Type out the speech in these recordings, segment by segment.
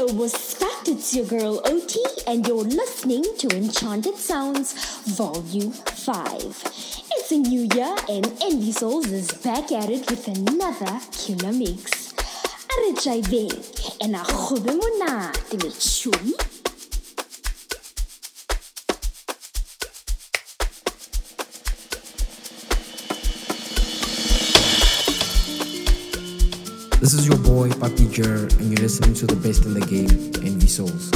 Hello, what's back? It's your girl OT, and you're listening to Enchanted Sounds Volume 5. It's a new year, and Envy Souls is back at it with another killer mix. Aretshai Beng, and a khobe monate with Shumi. This is your boy, Papi Jer, and you're listening to the best in the game, Envy Souls.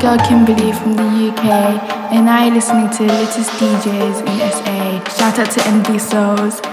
girl Kimberly from the UK, and I listening to Latest DJs in SA. Shout out to MD Souls.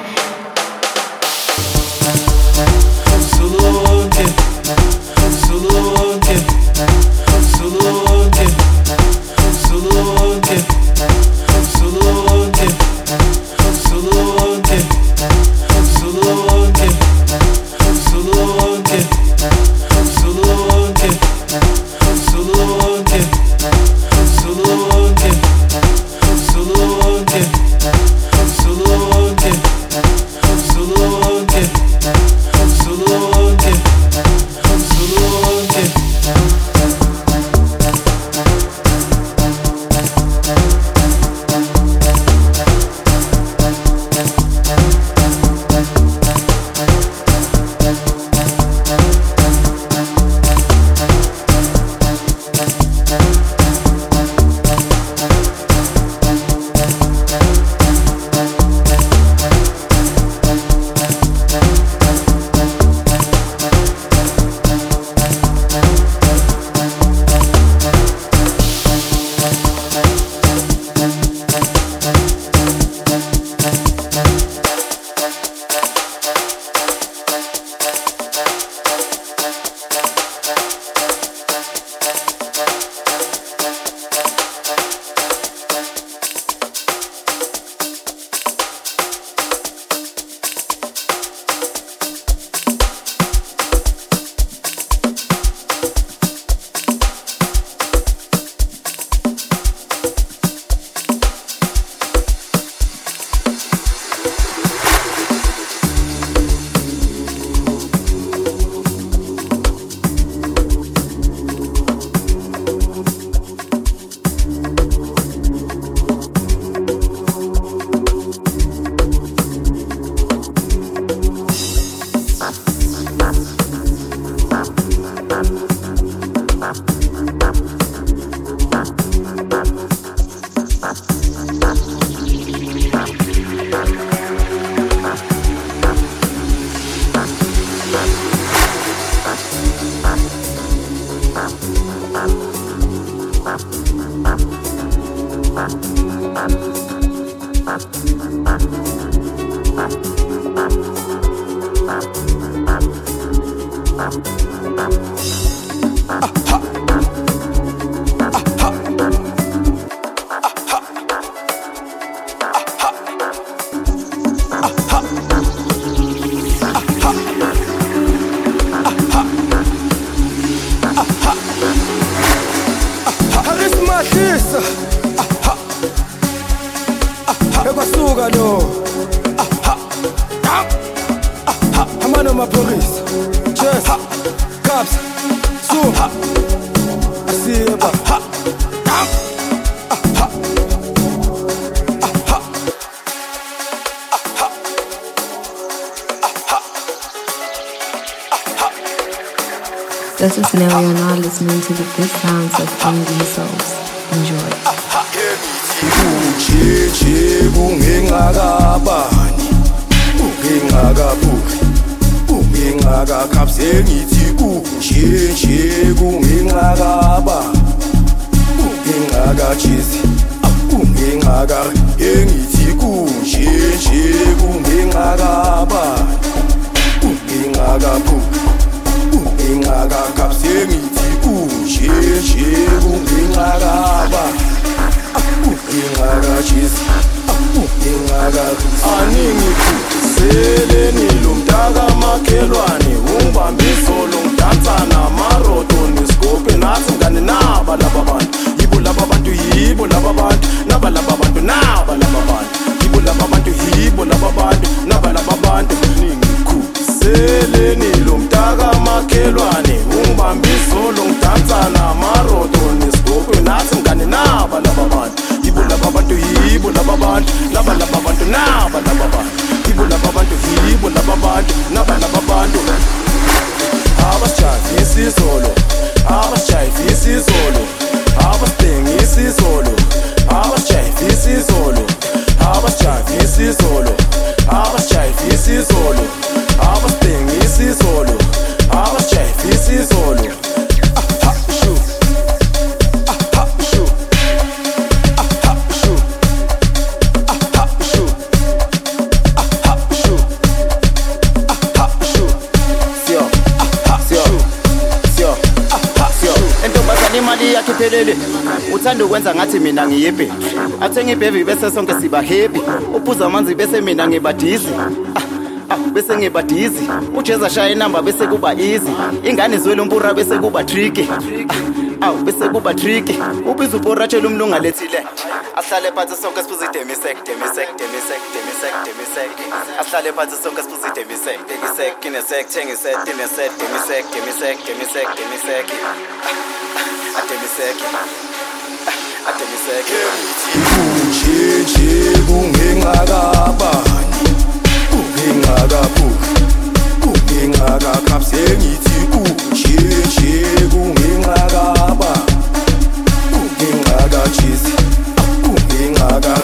Now you're not listening to the good sounds of Indie Souls. Enjoy. Kungingakakap sengithi unjeje kungingakaba kungingakajisi aningiphuseleni lo mntaka makhelwane ungibambisolo ngidansa namarodo nesigobhe nathi mngane naba laba bantu? Yibo laba bantu yibo laba bantu naba laba bantu naba laba bantu? Yibo laba bantu yibo laba bantu naba laba bantu? Ningikhuseleni lo mntaka makhelwane ungibambisolo ngidansa namarodo nesigobhe nathi mngane naba laba bantu. Yibo laba bantu yibo laba bantu laba laba bantu naba laba bantu. Yibo laba bantu yibo laba bantu naba laba bantu. Abasijayivisa izolo abasijayivisa izolo abasithengisa izolo abasijayivisa izolo abasijayivisa izolo abasijayivisa izolo abasithengisa izolo abasijahifisa izolo imali yakhe iphelele uthanda ukwenza ngathi mina ngiyebhebi athenga ibhevi bese sonke siba happy uphuza amanzi bese mina ngibadizi ah. Bese ngibadizi ujeza ashaya inamba bese kuba easy. Ingane izwele umpura bese kuba tricky. Ah, awu bese kuba tricky. Ubiza uporatshela umlungu alethile. Asihlale phansi sonke siphuze idemisek demisek demisek demisek demisek asihlale phansi sonke siphuze idemisek demisek inesek thengisek inesek demisek demisek demisek demisek ademisek ademisek unjeje kungingakabani kungingakaphuki kungingakakap sengithi unjeje kungingakaba kungingakajisi kungingaka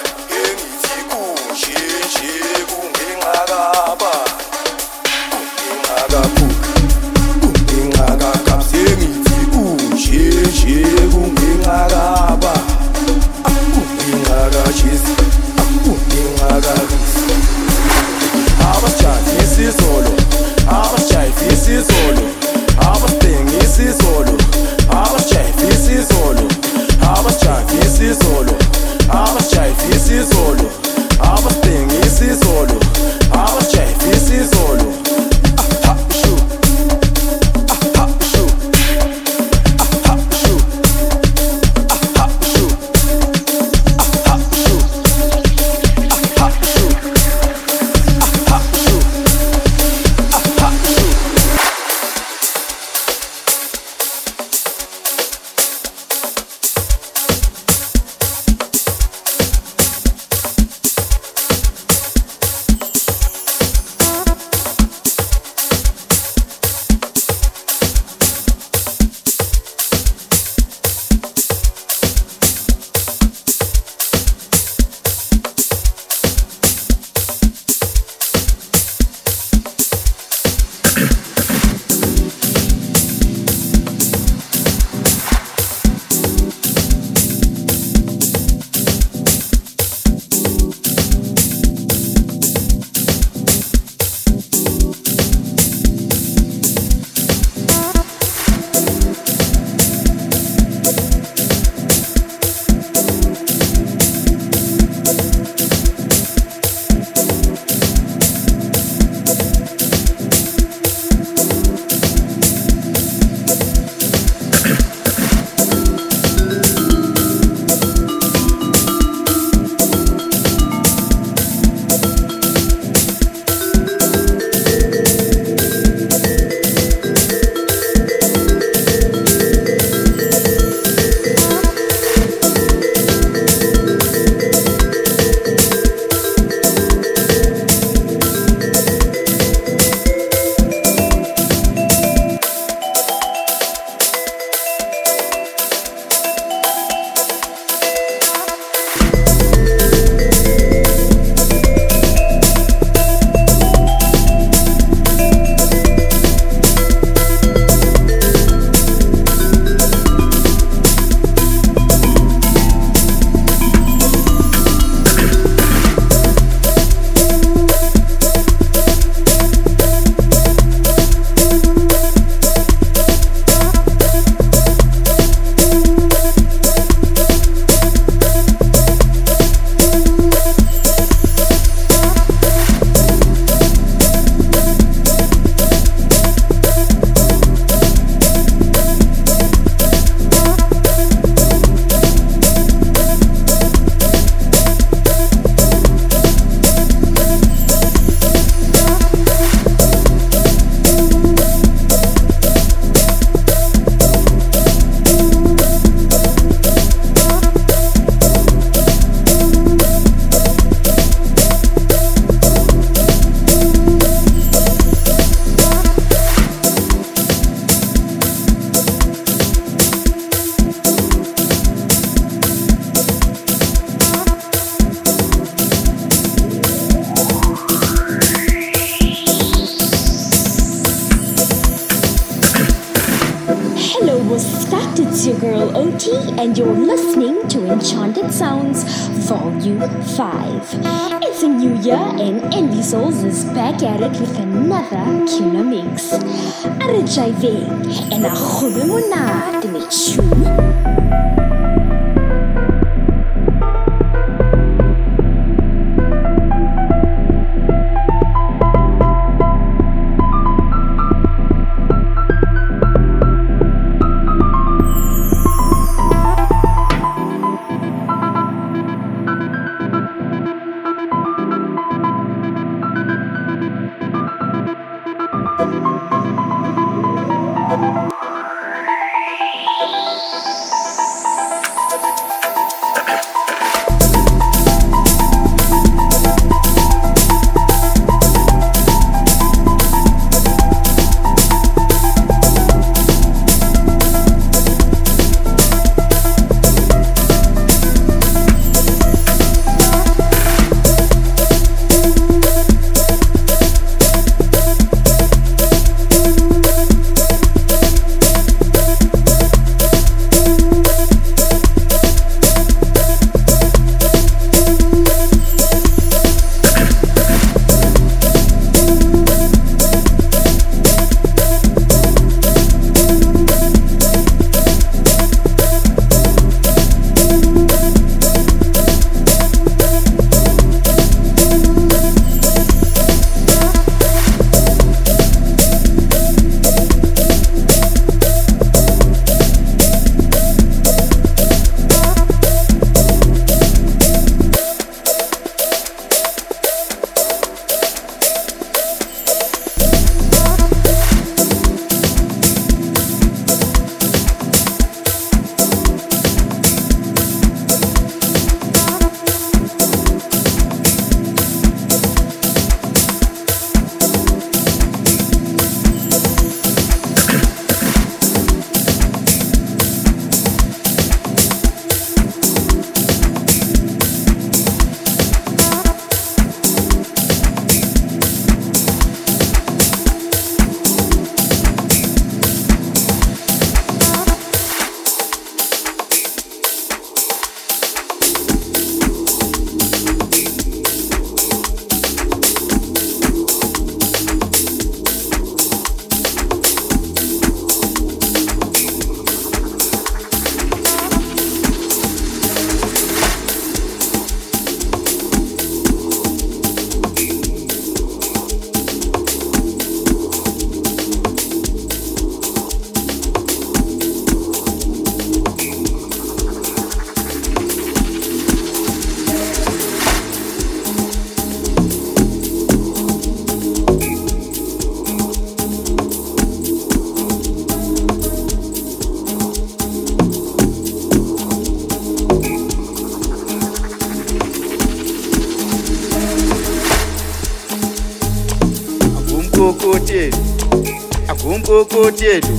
kokoti edu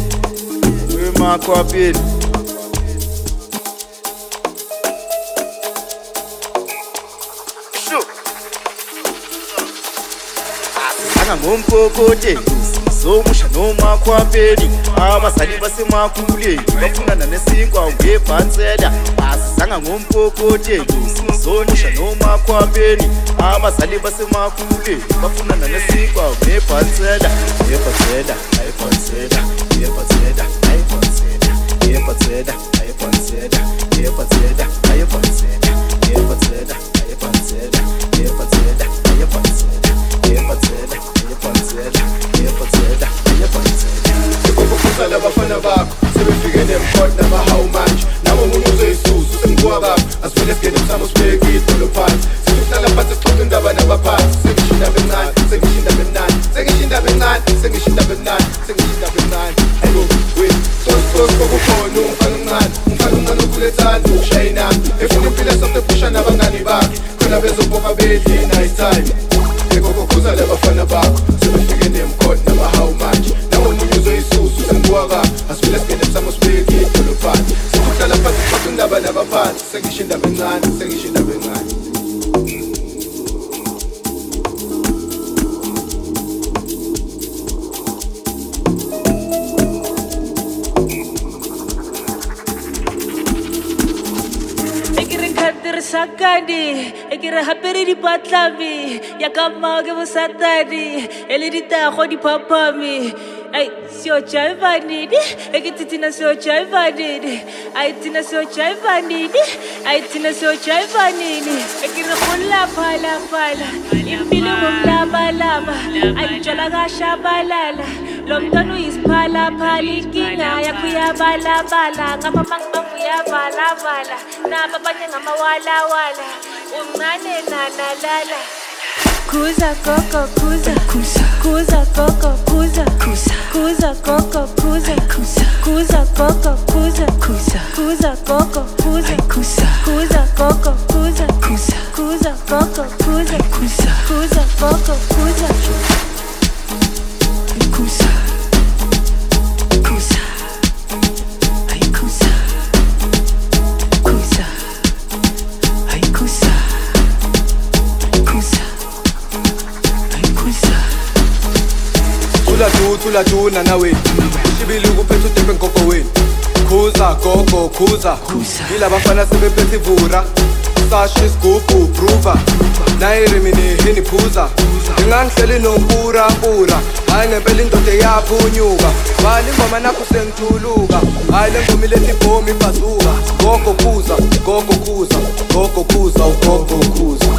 wemakwapa edu anangompokoti edu zomusha nomakwapa edu abazali basemakuleni bafunana nesinkwa ngebhansela. Bazizanga ngompokoti edu zomusha nomakwapeni abazali basemakuleni bafunana nesinkwa ngebhansela ngebhansela. matlami ya ka mmao ke bosatane e le ditago diphapame ai seo jaevanene e ke tsetsina seo jaevanene a tsina seo jaevanene ai tsina seo jaevanene e ke re golaphalaphala impile ngomlabalaba ayitshala kashabalala lo mntwana uyisiphalaphala inkinga yakho uyabalabala ngapha mangibanga uyabalabala nabo abanye ngamawalawala uncane nanalala Kuza koko kuza. Kuza kuza koko kuza. Kuza koko kuza. Kuza koko kuza. Kuza koko kuza. Kuza koko kuza. Kuza koko kuza. Kuza koko kuza kuza thula ju thula juna nawe shibili ukuphetha udebe ngogo wenu. Khuza gogo khuza. Yila bafana sebephethe ivura. Sashi isigubhu bruva. Nayiriminihi niphuza ingangihleli nompurampura hhayi ngempela indoda eyaphunyuka bala ingoma nakho sengithuluka hhayi le ngoma ilethi ibhomi ifazuka gogo khuza gogo khuza. Gogo khuza ugogo khuza.